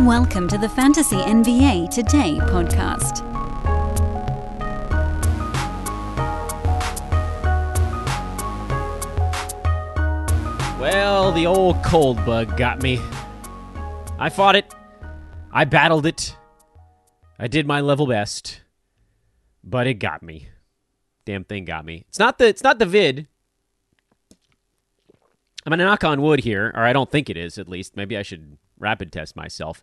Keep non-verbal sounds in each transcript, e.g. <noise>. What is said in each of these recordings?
Welcome to the Fantasy NBA Today podcast. Well, the old cold bug got me. I fought it. I battled it. I did my level best. But it got me. Damn thing got me. It's not the it's not the vid. I'm gonna knock on wood here, or I don't think it is at least. Maybe I should rapid test myself.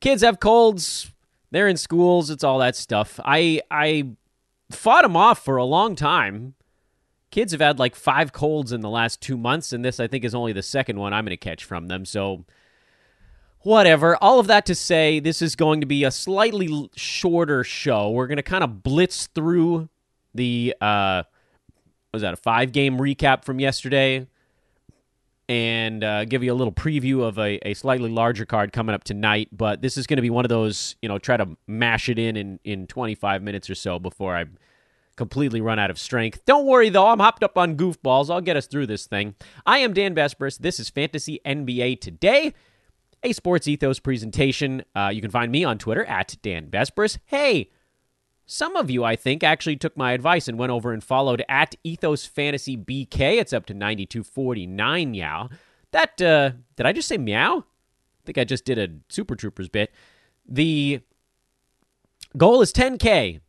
Kids have colds. They're in schools. It's all that stuff. I I fought them off for a long time. Kids have had like five colds in the last two months, and this I think is only the second one I'm going to catch from them. So whatever. All of that to say, this is going to be a slightly shorter show. We're going to kind of blitz through the uh, was that a five game recap from yesterday and uh, give you a little preview of a, a slightly larger card coming up tonight. But this is going to be one of those, you know, try to mash it in, in in 25 minutes or so before I completely run out of strength. Don't worry, though. I'm hopped up on goofballs. I'll get us through this thing. I am Dan Besbris. This is Fantasy NBA Today, a Sports Ethos presentation. Uh, you can find me on Twitter at Dan Besbris. Hey, some of you, I think, actually took my advice and went over and followed at Ethos Fantasy BK. It's up to 92.49 now. That, uh, did I just say meow? I think I just did a Super Troopers bit. The goal is 10K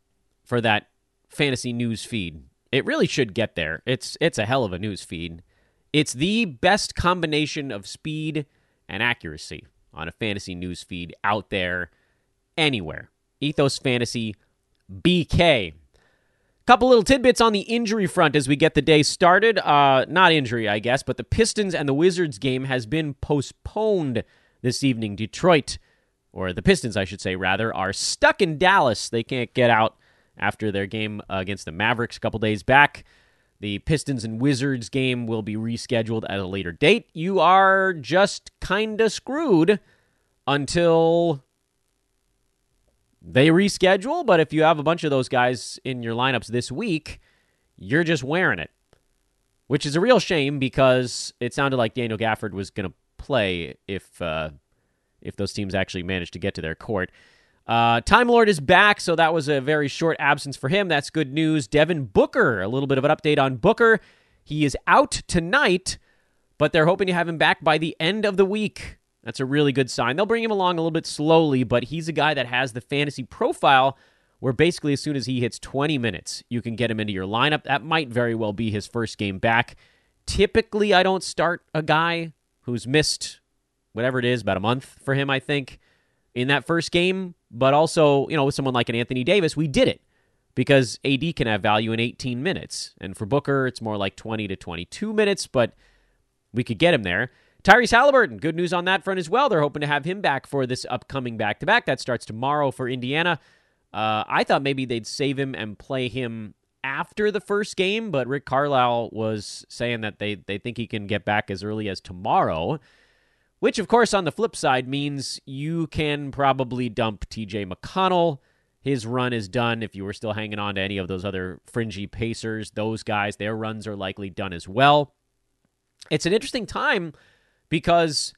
for that fantasy news feed. It really should get there. It's it's a hell of a news feed. It's the best combination of speed and accuracy on a fantasy news feed out there anywhere. Ethos Fantasy BK. Couple little tidbits on the injury front as we get the day started. Uh, not injury, I guess, but the Pistons and the Wizards game has been postponed this evening. Detroit, or the Pistons, I should say, rather, are stuck in Dallas. They can't get out after their game against the Mavericks a couple days back. The Pistons and Wizards game will be rescheduled at a later date. You are just kind of screwed until they reschedule, but if you have a bunch of those guys in your lineups this week, you're just wearing it. Which is a real shame because it sounded like Daniel Gafford was going to play if uh, if those teams actually managed to get to their court. Uh, Time Lord is back, so that was a very short absence for him. That's good news. Devin Booker, a little bit of an update on Booker. He is out tonight, but they're hoping to have him back by the end of the week. That's a really good sign. They'll bring him along a little bit slowly, but he's a guy that has the fantasy profile where basically as soon as he hits 20 minutes, you can get him into your lineup. That might very well be his first game back. Typically, I don't start a guy who's missed whatever it is, about a month for him, I think, in that first game. But also, you know, with someone like an Anthony Davis, we did it because AD can have value in 18 minutes. And for Booker, it's more like 20 to 22 minutes, but we could get him there. Tyrese Halliburton, good news on that front as well. They're hoping to have him back for this upcoming back to back. That starts tomorrow for Indiana. Uh, I thought maybe they'd save him and play him after the first game, but Rick Carlisle was saying that they, they think he can get back as early as tomorrow, which, of course, on the flip side means you can probably dump TJ McConnell. His run is done. If you were still hanging on to any of those other fringy Pacers, those guys, their runs are likely done as well. It's an interesting time because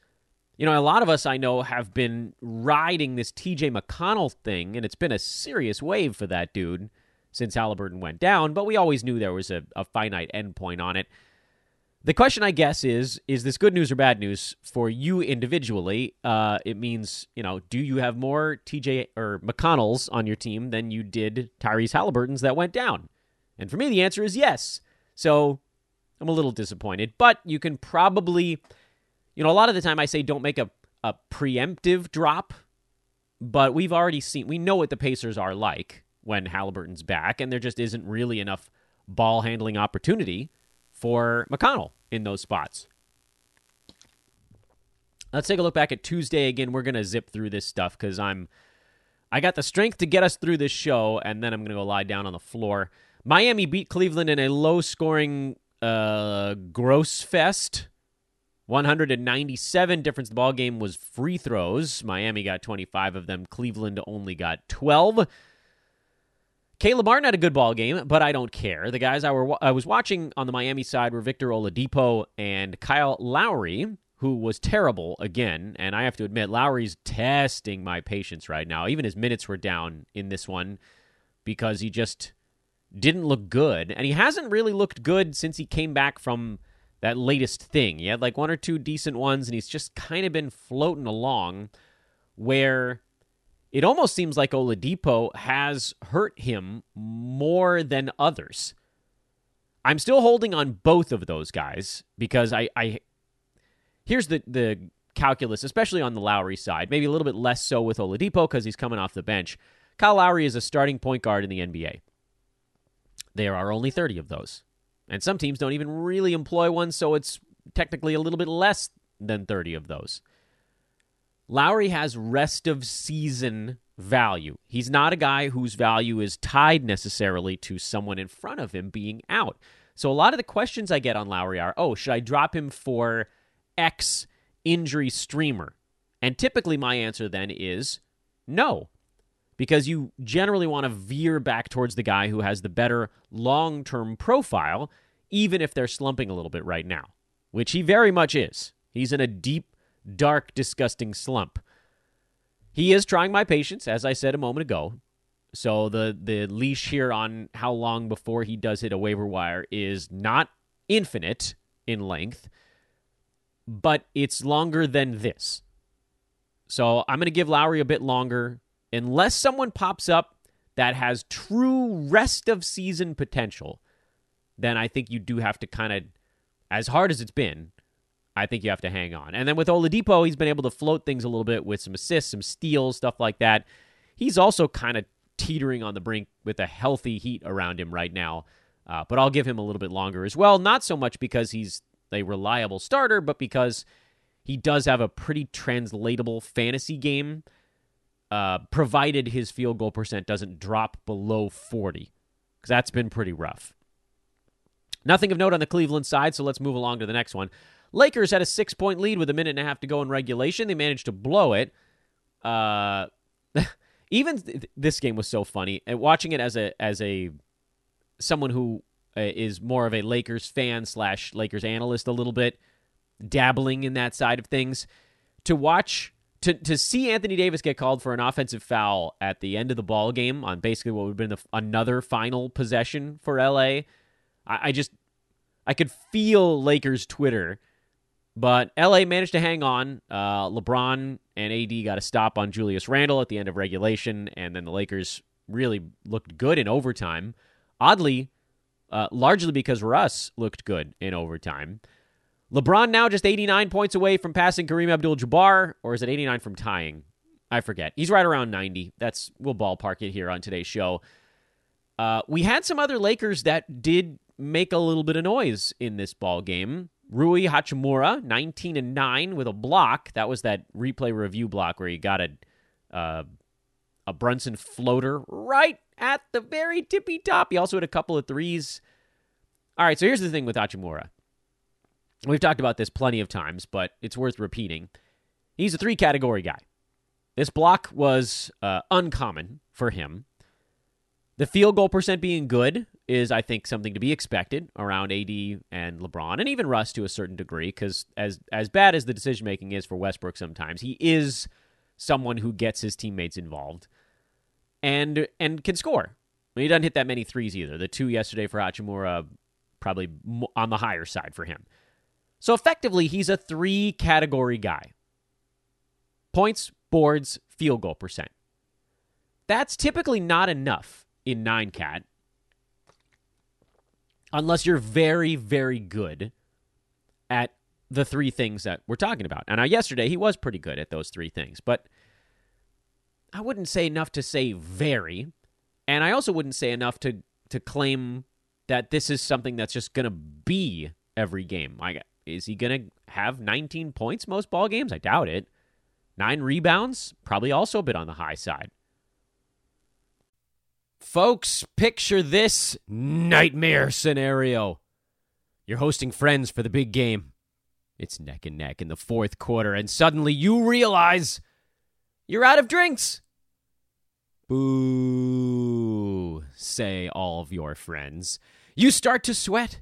you know a lot of us I know have been riding this TJ McConnell thing, and it's been a serious wave for that dude since Halliburton went down. But we always knew there was a, a finite endpoint on it. The question, I guess, is is this good news or bad news for you individually? Uh, it means, you know, do you have more TJ or McConnells on your team than you did Tyrese Halliburton's that went down? And for me, the answer is yes. So I'm a little disappointed, but you can probably you know, a lot of the time I say don't make a, a preemptive drop, but we've already seen, we know what the Pacers are like when Halliburton's back, and there just isn't really enough ball handling opportunity for McConnell in those spots. Let's take a look back at Tuesday again. We're going to zip through this stuff because I'm. I got the strength to get us through this show, and then I'm going to go lie down on the floor. Miami beat Cleveland in a low scoring uh, gross fest. 197 difference the ball game was free throws. Miami got 25 of them. Cleveland only got 12. Caleb Martin had a good ball game, but I don't care. The guys I were I was watching on the Miami side were Victor Oladipo and Kyle Lowry, who was terrible again. And I have to admit, Lowry's testing my patience right now. Even his minutes were down in this one because he just didn't look good. And he hasn't really looked good since he came back from that latest thing. He had like one or two decent ones, and he's just kind of been floating along where it almost seems like Oladipo has hurt him more than others. I'm still holding on both of those guys because I, I here's the the calculus, especially on the Lowry side, maybe a little bit less so with Oladipo because he's coming off the bench. Kyle Lowry is a starting point guard in the NBA. There are only 30 of those. And some teams don't even really employ one, so it's technically a little bit less than 30 of those. Lowry has rest of season value. He's not a guy whose value is tied necessarily to someone in front of him being out. So a lot of the questions I get on Lowry are, "Oh, should I drop him for X injury streamer?" And typically my answer then is no. Because you generally want to veer back towards the guy who has the better long-term profile even if they're slumping a little bit right now, which he very much is. He's in a deep dark, disgusting slump. He is trying my patience, as I said a moment ago. So the the leash here on how long before he does hit a waiver wire is not infinite in length, but it's longer than this. So I'm going to give Lowry a bit longer unless someone pops up that has true rest of season potential. Then I think you do have to kind of as hard as it's been, I think you have to hang on. And then with Oladipo, he's been able to float things a little bit with some assists, some steals, stuff like that. He's also kind of teetering on the brink with a healthy heat around him right now. Uh, but I'll give him a little bit longer as well. Not so much because he's a reliable starter, but because he does have a pretty translatable fantasy game, uh, provided his field goal percent doesn't drop below 40, because that's been pretty rough. Nothing of note on the Cleveland side, so let's move along to the next one. Lakers had a six point lead with a minute and a half to go in regulation. They managed to blow it. Uh, <laughs> even th- this game was so funny. And watching it as a as a someone who uh, is more of a Lakers fan slash Lakers analyst, a little bit dabbling in that side of things, to watch to to see Anthony Davis get called for an offensive foul at the end of the ball game on basically what would have been the, another final possession for LA. I, I just I could feel Lakers Twitter but LA managed to hang on. Uh, LeBron and AD got a stop on Julius Randle at the end of regulation, and then the Lakers really looked good in overtime. Oddly, uh, largely because Russ looked good in overtime. LeBron now just 89 points away from passing Kareem Abdul-Jabbar, or is it 89 from tying? I forget. He's right around 90. That's we'll ballpark it here on today's show. Uh, we had some other Lakers that did make a little bit of noise in this ball game. Rui Hachimura, 19 and 9 with a block. That was that replay review block where he got a uh, a Brunson floater right at the very tippy top. He also had a couple of threes. All right, so here's the thing with Hachimura. We've talked about this plenty of times, but it's worth repeating. He's a three category guy. This block was uh, uncommon for him. The field goal percent being good is, I think, something to be expected around AD and LeBron, and even Russ to a certain degree, because as as bad as the decision making is for Westbrook, sometimes he is someone who gets his teammates involved and and can score. he doesn't hit that many threes either. The two yesterday for Hachimura, probably on the higher side for him. So effectively, he's a three category guy: points, boards, field goal percent. That's typically not enough in nine cat unless you're very, very good at the three things that we're talking about. And now, yesterday, he was pretty good at those three things, but I wouldn't say enough to say very. And I also wouldn't say enough to, to claim that this is something that's just going to be every game. Like, is he going to have 19 points most ball games? I doubt it. Nine rebounds, probably also a bit on the high side. Folks, picture this nightmare scenario. You're hosting friends for the big game. It's neck and neck in the fourth quarter, and suddenly you realize you're out of drinks. Boo, say all of your friends. You start to sweat.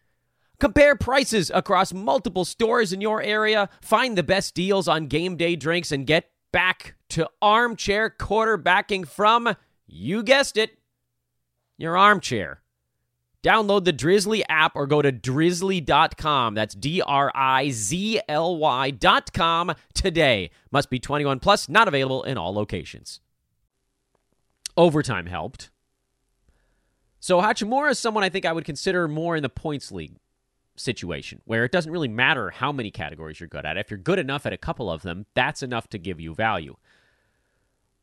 Compare prices across multiple stores in your area, find the best deals on game day drinks, and get back to armchair quarterbacking from, you guessed it, your armchair. Download the Drizly app or go to drizzly.com. That's D R I Z L Y.com today. Must be 21 plus, not available in all locations. Overtime helped. So Hachimura is someone I think I would consider more in the points league situation where it doesn't really matter how many categories you're good at. If you're good enough at a couple of them, that's enough to give you value.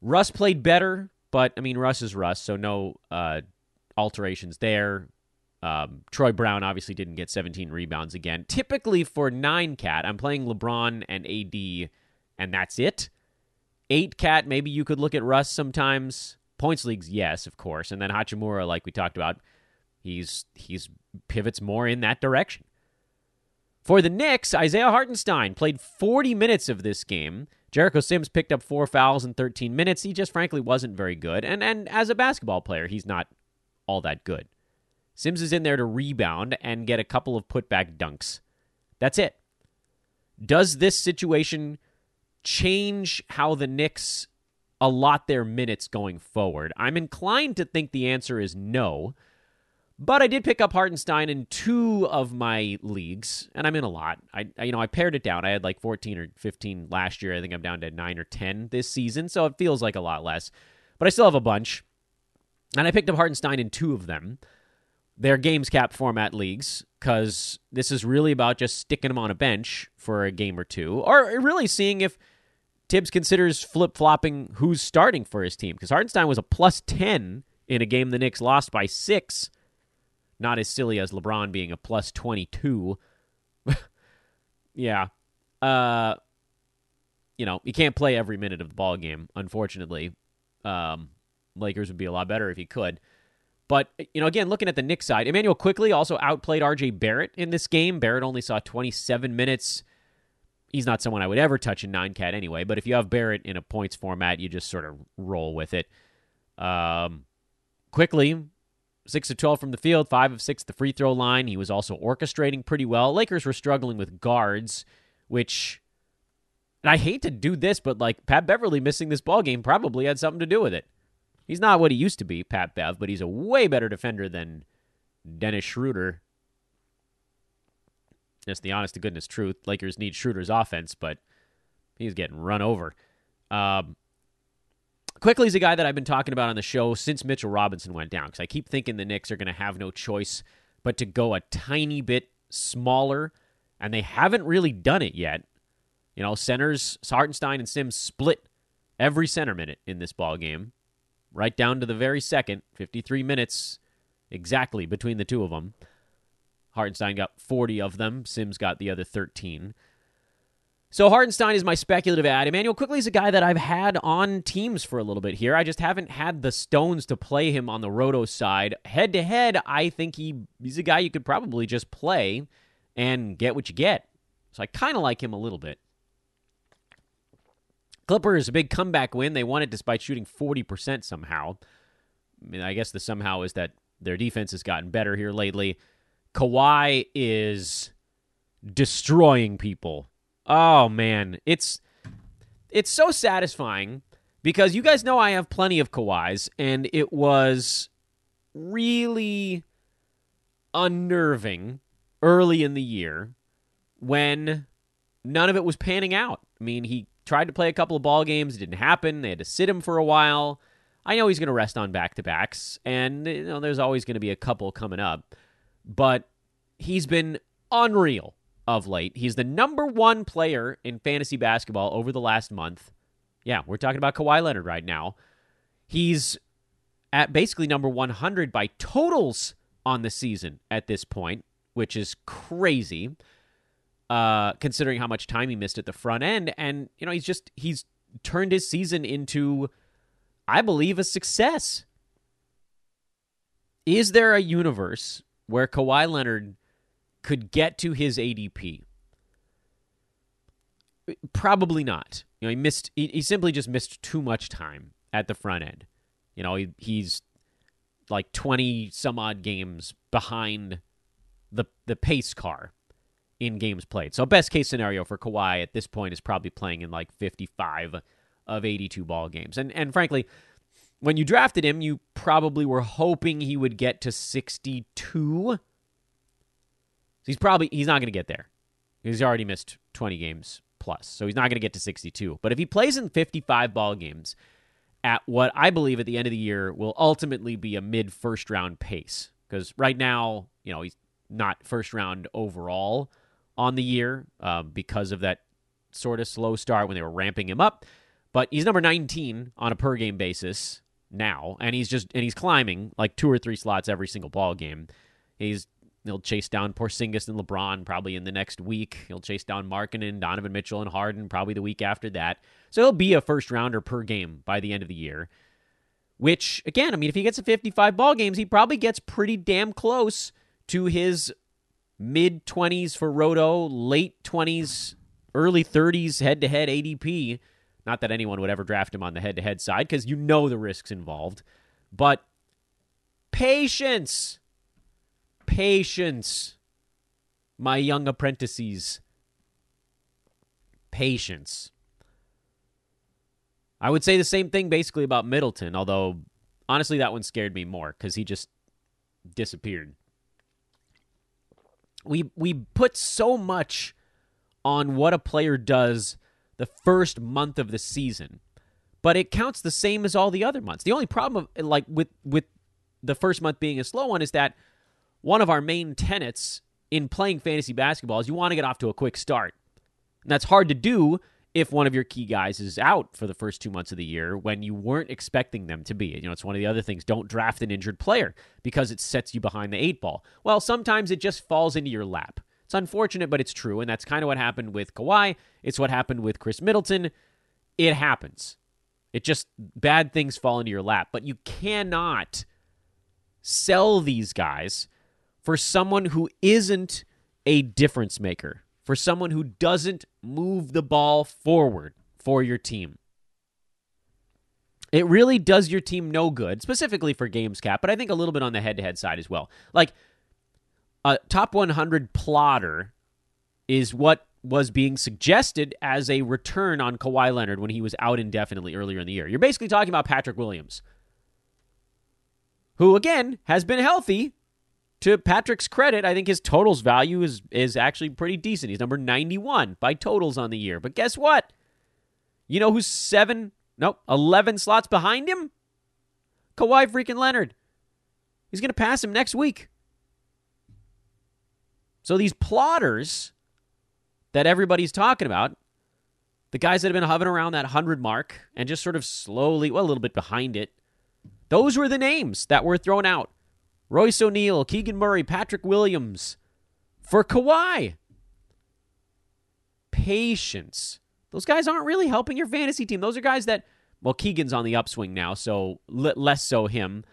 Russ played better, but I mean, Russ is Russ, so no uh, alterations there. Um, Troy Brown obviously didn't get 17 rebounds again. Typically for nine cat, I'm playing LeBron and AD, and that's it. Eight cat, maybe you could look at Russ sometimes. Points leagues, yes, of course. And then Hachimura, like we talked about, he's he's pivots more in that direction. For the Knicks, Isaiah Hartenstein played 40 minutes of this game. Jericho Sims picked up four fouls in 13 minutes. He just frankly wasn't very good. And and as a basketball player, he's not all that good. Sims is in there to rebound and get a couple of putback dunks. That's it. Does this situation change how the Knicks allot their minutes going forward? I'm inclined to think the answer is no. But I did pick up Hartenstein in two of my leagues, and I'm in a lot. I, you know I pared it down. I had like 14 or 15 last year. I think I'm down to nine or 10 this season, so it feels like a lot less. But I still have a bunch, and I picked up Hartenstein in two of them. They're games cap format leagues because this is really about just sticking them on a bench for a game or two, or really seeing if Thibs considers flip flopping who's starting for his team. Because Hartenstein was a plus 10 in a game the Knicks lost by six not as silly as LeBron being a plus 22. <laughs> yeah. Uh, you know, you can't play every minute of the ball game, unfortunately. Um, Lakers would be a lot better if he could. But, you know, again, looking at the Knicks side, Emmanuel Quickley also outplayed RJ Barrett in this game. Barrett only saw 27 minutes. He's not someone I would ever touch in nine cat anyway, but if you have Barrett in a points format, you just sort of roll with it. Um, Quickley, six of 12 from the field, five of six the free throw line. He was also orchestrating pretty well. Lakers were struggling with guards, which, and I hate to do this, but like Pat Beverley missing this ball game probably had something to do with it. He's not what he used to be, Pat Bev, but he's a way better defender than Dennis Schroeder. Just the honest to goodness truth. Lakers need Schroeder's offense, but he's getting run over. Um, Quickley's a guy that I've been talking about on the show since Mitchell Robinson went down because I keep thinking the Knicks are going to have no choice but to go a tiny bit smaller, and they haven't really done it yet. You know, centers Hartenstein and Sims split every center minute in this ball game, right down to the very second, 53 minutes exactly between the two of them. Hartenstein got 40 of them. Sims got the other 13. So Hartenstein is my speculative ad. Emmanuel Quickley is a guy that I've had on teams for a little bit here. I just haven't had the stones to play him on the roto side. Head to head, I think he he's a guy you could probably just play and get what you get. So I kind of like him a little bit. Clippers, a big comeback win. They won it despite shooting 40% somehow. I mean, I guess the somehow is that their defense has gotten better here lately. Kawhi is destroying people Oh man, it's it's so satisfying because you guys know I have plenty of Kawhis, and it was really unnerving early in the year when none of it was panning out. I mean, he tried to play a couple of ball games, it didn't happen. They had to sit him for a while. I know he's going to rest on back to backs, and you know there's always going to be a couple coming up, but he's been unreal of late. He's the number one player in fantasy basketball over the last month. Yeah, we're talking about Kawhi Leonard right now. He's at basically number 100 by totals on the season at this point, which is crazy. uh, considering how much time he missed at the front end. And, you know, he's just, he's turned his season into, I believe, a success. Is there a universe where Kawhi Leonard could get to his ADP? Probably not. You know, he missed. He, he simply just missed too much time at the front end. You know, he, he's like twenty some odd games behind the the pace car in games played. So best case scenario for Kawhi at this point is probably playing in like 55 of 82 ball games. And and frankly, when you drafted him, you probably were hoping he would get to 62. He's probably he's not going to get there. He's already missed 20 games plus. So he's not going to get to 62. But if he plays in 55 ball games at what I believe at the end of the year will ultimately be a mid first round pace because right now, you know, he's not first round overall on the year um, because of that sort of slow start when they were ramping him up. But he's number 19 on a per game basis now, and he's just and he's climbing like two or three slots every single ball game. He's he'll chase down Porzingis and LeBron probably in the next week. He'll chase down Markkanen, Donovan Mitchell, and Harden probably the week after that. So he'll be a first rounder per game by the end of the year. Which again, I mean, if he gets to 55 ball games, he probably gets pretty damn close to his mid 20s for Roto, late 20s, early 30s head to head ADP. Not that anyone would ever draft him on the head to head side because you know the risks involved. But patience. Patience. My young apprentices. Patience. I would say the same thing basically about Middleton, although honestly, that one scared me more because he just disappeared we we put so much on what a player does the first month of the season, but it counts the same as all the other months. The only problem, of, like with with the first month being a slow one, is that one of our main tenets in playing fantasy basketball is you want to get off to a quick start, and that's hard to do if one of your key guys is out for the first two months of the year when you weren't expecting them to be. You know, it's one of the other things. Don't draft an injured player because it sets you behind the eight ball. Well, sometimes it just falls into your lap. It's unfortunate, but it's true. And that's kind of what happened with Kawhi. It's what happened with Khris Middleton. It happens. It just, bad things fall into your lap. But you cannot sell these guys for someone who isn't a difference maker for someone who doesn't move the ball forward for your team. It really does your team no good, specifically for games cap, but I think a little bit on the head to head side as well. Like a top 100 plotter is what was being suggested as a return on Kawhi Leonard when he was out indefinitely earlier in the year. You're basically talking about Patrick Williams, who, again, has been healthy to Patrick's credit, I think his totals value is is actually pretty decent. He's number 91 by totals on the year. But guess what? You know who's seven, nope, 11 slots behind him? Kawhi freaking Leonard. He's going to pass him next week. So these plotters that everybody's talking about, the guys that have been hovering around that 100 mark and just sort of slowly, well, a little bit behind it, those were the names that were thrown out. Royce O'Neale, Keegan Murray, Patrick Williams for Kawhi. Patience. Those guys aren't really helping your fantasy team. Those are guys that, well, Keegan's on the upswing now, so less so him.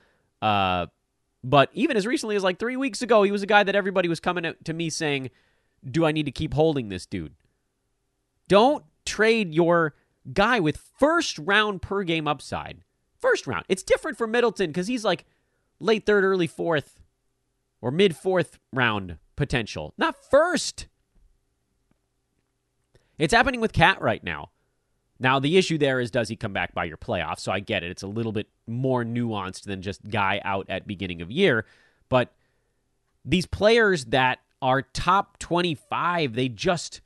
Uh, but even as recently as like three weeks ago, he was a guy that everybody was coming to me saying, Do I need to keep holding this dude? Don't trade your guy with first round per game upside. First round. It's different for Middleton because he's like late third, early fourth, or mid fourth round potential, not first. It's happening with Cat right now. Now, the issue there is does he come back by your playoffs? So I get it. It's a little bit more nuanced than just guy out at beginning of year. But these players that are top 25, they just,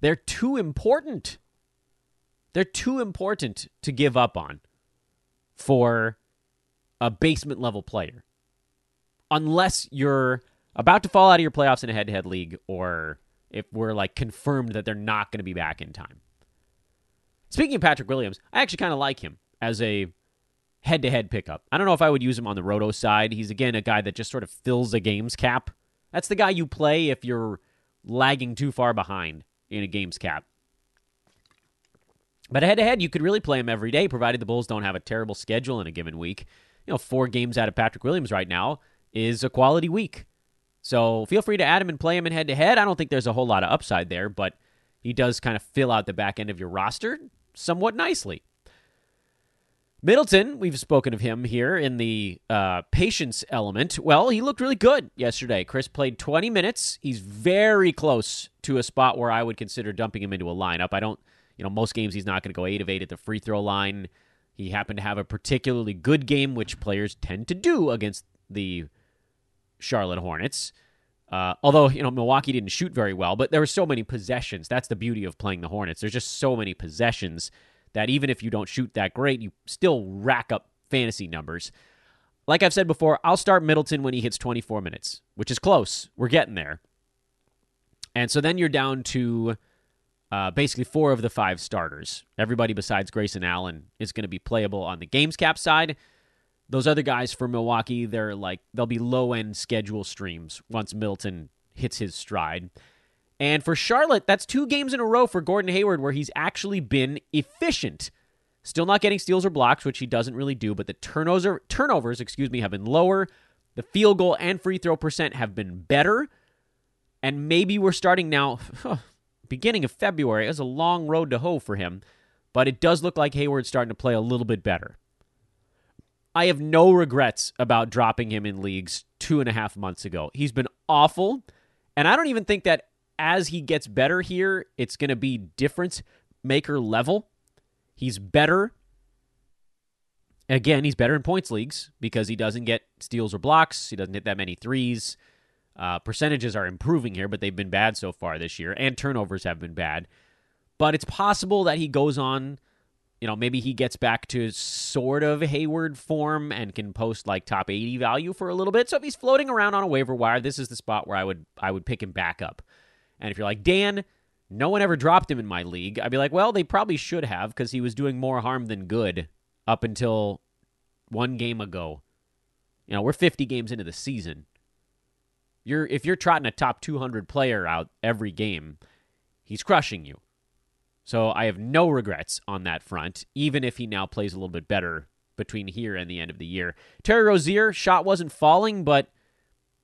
they're too important. They're too important to give up on for a basement level player. Unless you're about to fall out of your playoffs in a head to head league or if we're like confirmed that they're not going to be back in time. Speaking of Patrick Williams, I actually kind of like him as a head to head pickup. I don't know if I would use him on the roto side. He's again a guy that just sort of fills a game's cap. That's the guy you play if you're lagging too far behind in a game's cap. But head to head, you could really play him every day, provided the Bulls don't have a terrible schedule in a given week. You know, four games out of Patrick Williams right now is a quality week. So feel free to add him and play him in head to head. I don't think there's a whole lot of upside there, but he does kind of fill out the back end of your roster somewhat nicely. Middleton, we've spoken of him here in the uh, patience element. Well, he looked really good yesterday. Khris played 20 minutes. He's very close to a spot where I would consider dumping him into a lineup. I don't, you know, most games he's not going to go 8 of 8 at the free throw line. He happened to have a particularly good game, which players tend to do against the Charlotte Hornets. Uh, although, you know, Milwaukee didn't shoot very well, but there were so many possessions. That's the beauty of playing the Hornets. There's just so many possessions that even if you don't shoot that great, you still rack up fantasy numbers. Like I've said before, I'll start Middleton when he hits 24 minutes, which is close. We're getting there. And so then you're down to uh, basically four of the five starters. Everybody besides Grayson Allen is going to be playable on the games cap side. Those other guys for Milwaukee, they're like they'll be low end schedule streams once Middleton hits his stride. And for Charlotte, that's two games in a row for Gordon Hayward where he's actually been efficient. Still not getting steals or blocks, which he doesn't really do, but the turnovers, turnovers, excuse me, have been lower. The field goal and free throw percent have been better. And maybe we're starting now, <laughs> beginning of February. It was a long road to hoe for him, but it does look like Hayward's starting to play a little bit better. I have no regrets about dropping him in leagues two and a half months ago. He's been awful. And I don't even think that as he gets better here, it's going to be difference maker level. He's better. Again, he's better in points leagues because he doesn't get steals or blocks. He doesn't hit that many threes. Uh, percentages are improving here, but they've been bad so far this year, and turnovers have been bad. But it's possible that he goes on, you know, maybe he gets back to sort of Hayward form and can post like top 80 value for a little bit. So if he's floating around on a waiver wire, this is the spot where I would I would pick him back up. And if you're like, Dan, no one ever dropped him in my league, I'd be like, well, they probably should have because he was doing more harm than good up until one game ago. You know, we're 50 games into the season. You're if you're trotting a top 200 player out every game, he's crushing you. So I have no regrets on that front, even if he now plays a little bit better between here and the end of the year. Terry Rozier shot wasn't falling, but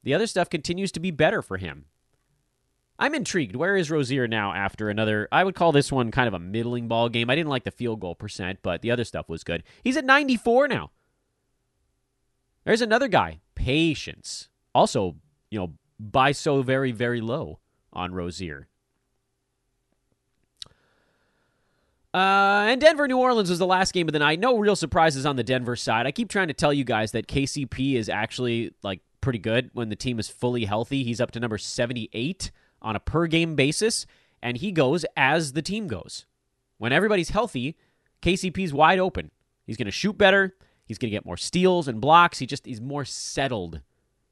the other stuff continues to be better for him. I'm intrigued. Where is Rozier now after another? I would call this one kind of a middling ball game. I didn't like the field goal percent, but the other stuff was good. He's at 94 now. There's another guy, Patience. Also, you know, buy so very, very low on Rozier. Uh, and Denver, New Orleans was the last game of the night. No real surprises on the Denver side. I keep trying to tell you guys that KCP is actually like pretty good when the team is fully healthy. He's up to number 78 on a per game basis, and he goes as the team goes. When everybody's healthy, KCP's wide open. He's going to shoot better. He's going to get more steals and blocks. He just he's more settled.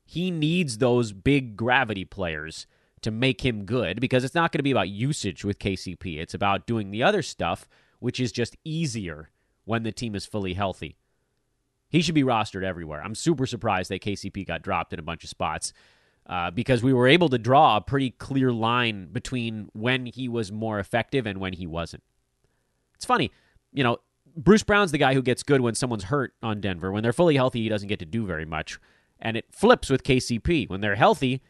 He needs those big gravity players to make him good because it's not going to be about usage with KCP. It's about doing the other stuff, which is just easier when the team is fully healthy. He should be rostered everywhere. I'm super surprised that KCP got dropped in a bunch of spots uh, because we were able to draw a pretty clear line between when he was more effective and when he wasn't. It's funny, you know, Bruce Brown's the guy who gets good when someone's hurt on Denver. When they're fully healthy, he doesn't get to do very much. And it flips with KCP. When they're healthy,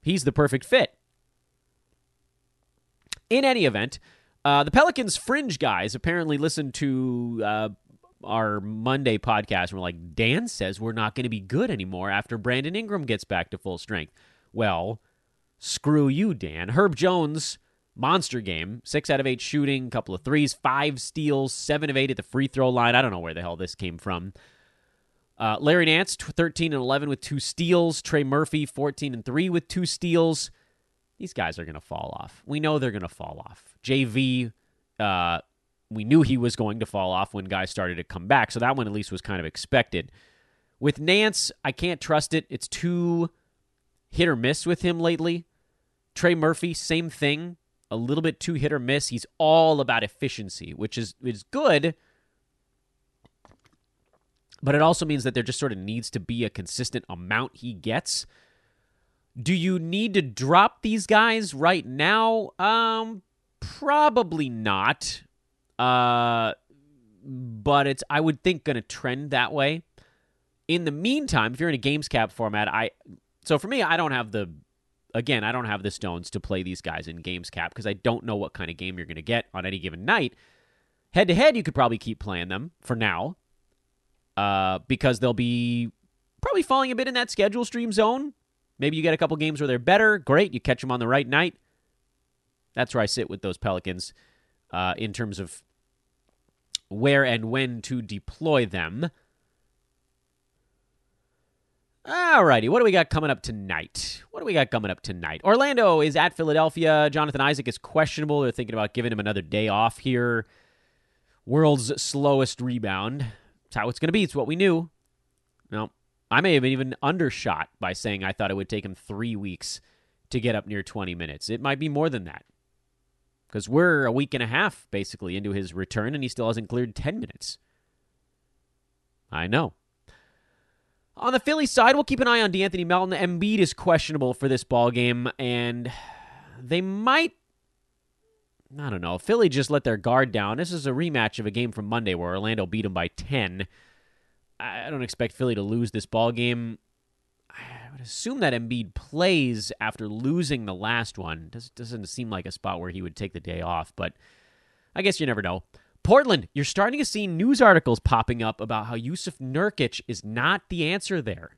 he's the perfect fit. In any event, uh, the Pelicans fringe guys apparently listened to uh, our Monday podcast, and we're like, Dan says we're not going to be good anymore after Brandon Ingram gets back to full strength. Well, screw you, Dan. Herb Jones, monster game. Six out of eight shooting, couple of threes, five steals, seven of eight at the free throw line. I don't know where the hell this came from. Uh, Larry Nance, 13 and 11 with two steals. Trey Murphy, 14 and 3 with two steals. These guys are going to fall off. We know they're going to fall off. JV, uh, we knew he was going to fall off when guys started to come back. So that one at least was kind of expected. With Nance, I can't trust it. It's too hit or miss with him lately. Trey Murphy, same thing. A little bit too hit or miss. He's all about efficiency, which is is good. But it also means that there just sort of needs to be a consistent amount he gets. Do you need to drop these guys right now? Um, probably not. Uh, but it's I would think going to trend that way. In the meantime, if you're in a games cap format, I so for me, I don't have the again, I don't have the stones to play these guys in games cap because I don't know what kind of game you're going to get on any given night. Head to head, you could probably keep playing them for now, uh, because they'll be probably falling a bit in that schedule stream zone. Maybe you get a couple games where they're better. Great, you catch them on the right night. That's where I sit with those Pelicans uh, in terms of where and when to deploy them. Alrighty, what do we got coming up tonight? What do we got coming up tonight? Orlando is at Philadelphia. Jonathan Isaac is questionable. They're thinking about giving him another day off here. World's slowest rebound. That's how it's going to be. It's what we knew. No, I may have even undershot by saying I thought it would take him three weeks to get up near 20 minutes. It might be more than that because we're a week and a half basically into his return and he still hasn't cleared 10 minutes. I know. On the Philly side, we'll keep an eye on De'Anthony Melton. Embiid is questionable for this ball game, and they might. I don't know. Philly just let their guard down. This is a rematch of a game from Monday where Orlando beat them by 10. I don't expect Philly to lose this ball game. I would assume that Embiid plays after losing the last one. Does, doesn't seem like a spot where he would take the day off, but I guess you never know. Portland, you're starting to see news articles popping up about how Yusuf Nurkic is not the answer there.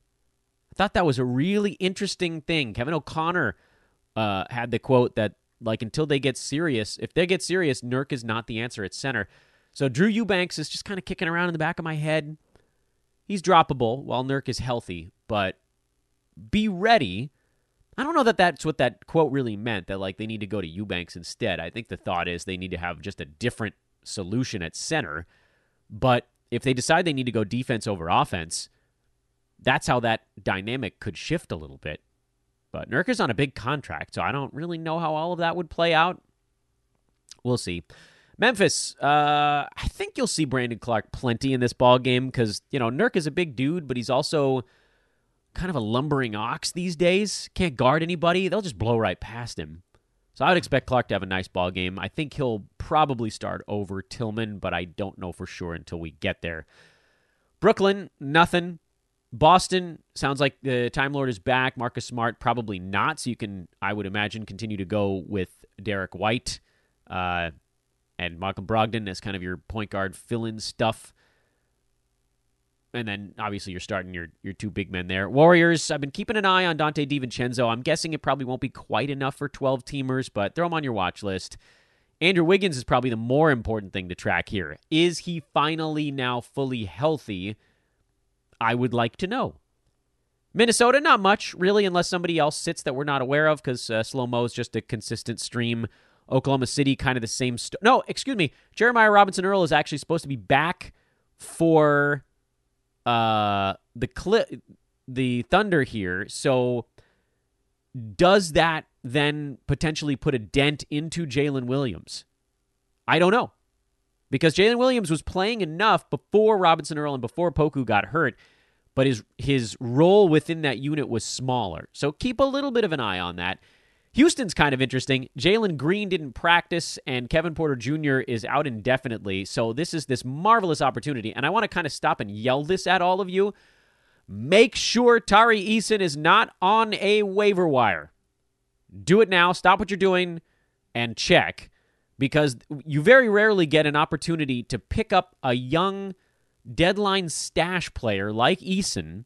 I thought that was a really interesting thing. Kevin O'Connor uh, had the quote that, like, until they get serious, if they get serious, Nurk is not the answer at center. So Drew Eubanks is just kind of kicking around in the back of my head. He's droppable while Nurk is healthy, but be ready. I don't know that that's what that quote really meant, that, like, they need to go to Eubanks instead. I think the thought is they need to have just a different solution at center. But if they decide they need to go defense over offense, that's how that dynamic could shift a little bit. But Nurkic on a big contract, so I don't really know how all of that would play out. We'll see. Memphis, uh, I think you'll see Brandon Clarke plenty in this ball game because you know Nurk is a big dude, but he's also kind of a lumbering ox these days. Can't guard anybody; they'll just blow right past him. So I would expect Clarke to have a nice ball game. I think he'll probably start over Tillman, but I don't know for sure until we get there. Brooklyn, nothing. Boston sounds like the Time Lord is back. Marcus Smart probably not. So you can, I would imagine, continue to go with Derrick White uh, and Malcolm Brogdon as kind of your point guard fill-in stuff and then obviously you're starting your your two big men there. Warriors, I've been keeping an eye on Donte DiVincenzo. I'm guessing it probably won't be quite enough for 12 teamers, but throw him on your watch list. Andrew Wiggins is probably the more important thing to track here. Is he finally now fully healthy? I would like to know. Minnesota, not much, really, unless somebody else sits that we're not aware of, because uh, Slow Mo is just a consistent stream. Oklahoma City, kind of the same. St- no, excuse me. Jeremiah Robinson Earl is actually supposed to be back for uh, the cli- the Thunder here. So does that then potentially put a dent into Jalen Williams? I don't know. Because Jalen Williams was playing enough before Robinson Earl and before Poku got hurt, but his his role within that unit was smaller. So keep a little bit of an eye on that. Houston's kind of interesting. Jalen Green didn't practice, and Kevin Porter Jr. is out indefinitely. So this is this marvelous opportunity, and I want to kind of stop and yell this at all of you. Make sure Tari Eason is not on a waiver wire. Do it now. Stop what you're doing and check because you very rarely get an opportunity to pick up a young deadline stash player like Eason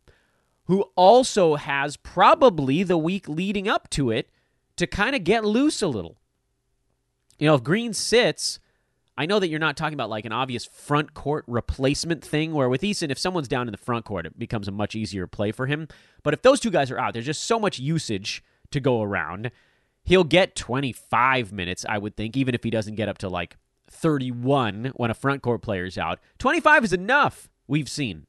who also has probably the week leading up to it to kind of get loose a little. You know, if Green sits, I know that you're not talking about like an obvious front court replacement thing where with Eason, if someone's down in the front court, it becomes a much easier play for him. But if those two guys are out, there's just so much usage to go around. He'll get 25 minutes, I would think, even if he doesn't get up to like 31 when a front court player's out. 25 is enough, we've seen.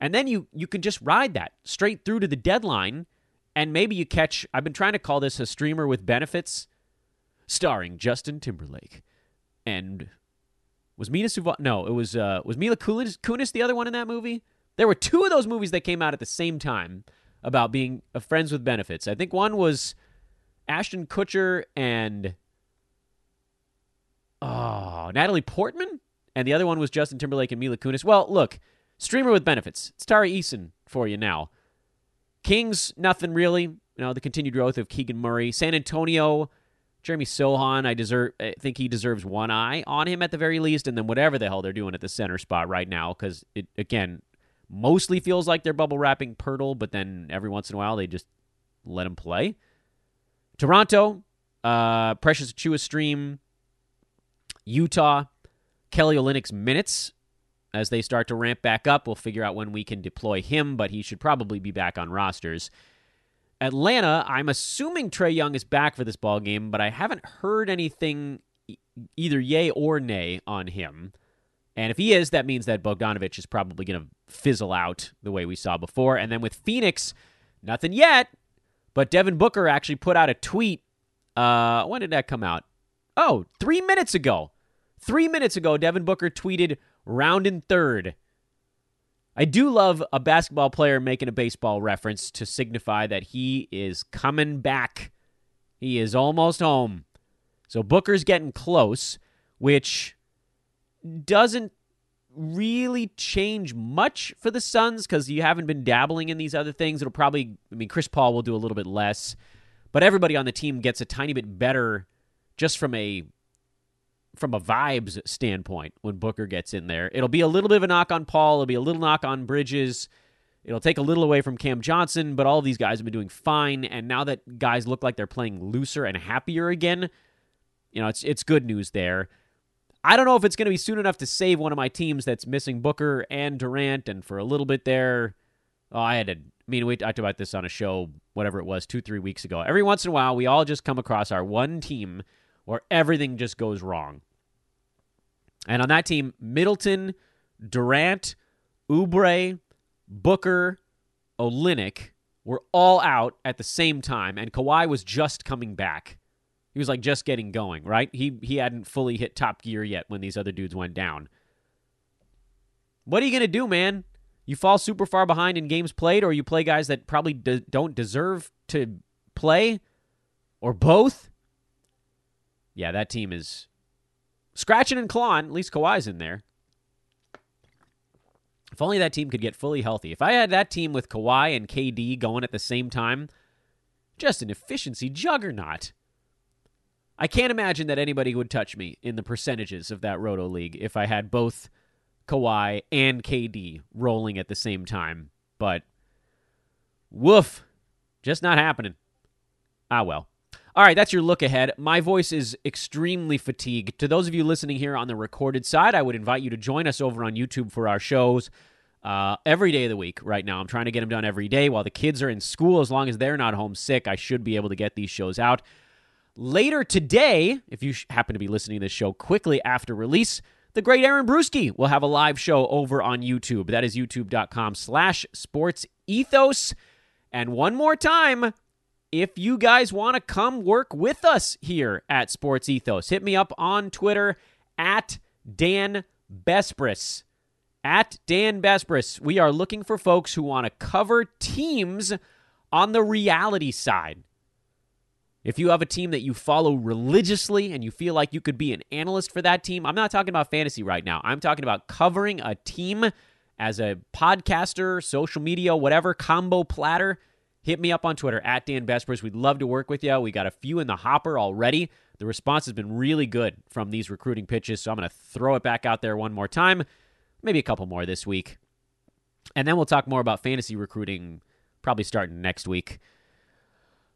And then you you can just ride that straight through to the deadline and maybe you catch. I've been trying to call this a streamer with benefits, starring Justin Timberlake, and was Mina Suva? No, it was uh, was Mila Kunis, Kunis the other one in that movie. There were two of those movies that came out at the same time. about being uh, friends with benefits. I think one was Ashton Kutcher and oh Natalie Portman, and the other one was Justin Timberlake and Mila Kunis. Well, look, streamer with benefits. It's Tari Eason for you now. Kings, nothing really. You know the continued growth of Keegan Murray. San Antonio, Jeremy Sochan, I deserve. I think he deserves one eye on him at the very least, and then whatever the hell they're doing at the center spot right now, because it again mostly feels like they're bubble wrapping Poeltl, but then every once in a while they just let him play. Toronto, uh, Precious Achiuwa stream, Utah, Kelly Olynyk's minutes as they start to ramp back up. We'll figure out when we can deploy him, but he should probably be back on rosters. Atlanta, I'm assuming Trae Young is back for this ball game, but I haven't heard anything either yay or nay on him. And if he is, that means that Bogdanovich is probably going to fizzle out the way we saw before. And then with Phoenix, nothing yet. But Devin Booker actually put out a tweet. Uh, when did that come out? Oh, three minutes ago. Three minutes ago, Devin Booker tweeted round in third. I do love a basketball player making a baseball reference to signify that he is coming back. He is almost home. So Booker's getting close, which doesn't really change much for the Suns because you haven't been dabbling in these other things. It'll probably, I mean, Chris Paul will do a little bit less, but everybody on the team gets a tiny bit better just from a from a vibes standpoint when Booker gets in there. It'll be a little bit of a knock on Paul. It'll be a little knock on Bridges. It'll take a little away from Cam Johnson, but all these guys have been doing fine. And now that guys look like they're playing looser and happier again, you know, it's it's good news there. I don't know if it's going to be soon enough to save one of my teams that's missing Booker and Durant. And for a little bit there, oh, I had to. I mean, we talked about this on a show, whatever it was, two, three weeks ago. Every once in a while, we all just come across our one team where everything just goes wrong. And on that team, Middleton, Durant, Oubre, Booker, Olynyk were all out at the same time, and Kawhi was just coming back. He was like just getting going, right? He he hadn't fully hit top gear yet when these other dudes went down. What are you gonna do, man? You fall super far behind in games played, or you play guys that probably de- don't deserve to play, or both. Yeah, that team is scratching and clawing. At least Kawhi's in there. If only that team could get fully healthy. If I had that team with Kawhi and KD going at the same time, just an efficiency juggernaut. I can't imagine that anybody would touch me in the percentages of that Roto League if I had both Kawhi and KD rolling at the same time. But woof, just not happening. Ah, well. All right, that's your look ahead. My voice is extremely fatigued. To those of you listening here on the recorded side, I would invite you to join us over on YouTube for our shows uh, every day of the week right now. I'm trying to get them done every day while the kids are in school. As long as they're not homesick, I should be able to get these shows out. Later today, if you happen to be listening to this show quickly after release, the great Aaron Bruski will have a live show over on YouTube. That is youtube.com slash sports ethos. And one more time, if you guys want to come work with us here at Sports Ethos, hit me up on Twitter at Dan Besbris. At Dan Besbris. We are looking for folks who want to cover teams on the reality side. If you have a team that you follow religiously and you feel like you could be an analyst for that team, I'm not talking about fantasy right now. I'm talking about covering a team as a podcaster, social media, whatever combo platter. Hit me up on Twitter at Dan Besbris. We'd love to work with you. We got a few in the hopper already. The response has been really good from these recruiting pitches, so I'm going to throw it back out there one more time, maybe a couple more this week. And then we'll talk more about fantasy recruiting probably starting next week.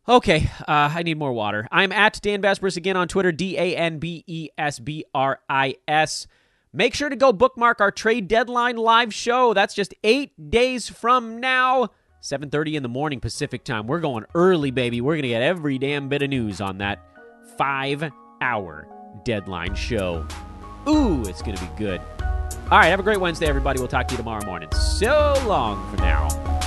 Okay, uh, I need more water. I'm at Dan Besbris again on Twitter, D A N B E S B R I S. Make sure to go bookmark our trade deadline live show. That's just eight days from now, 7:30 in the morning Pacific time. We're going early, baby. We're gonna get every damn bit of news on that five-hour deadline show. Ooh, it's gonna be good. All right, have a great Wednesday, everybody. We'll talk to you tomorrow morning. So long for now.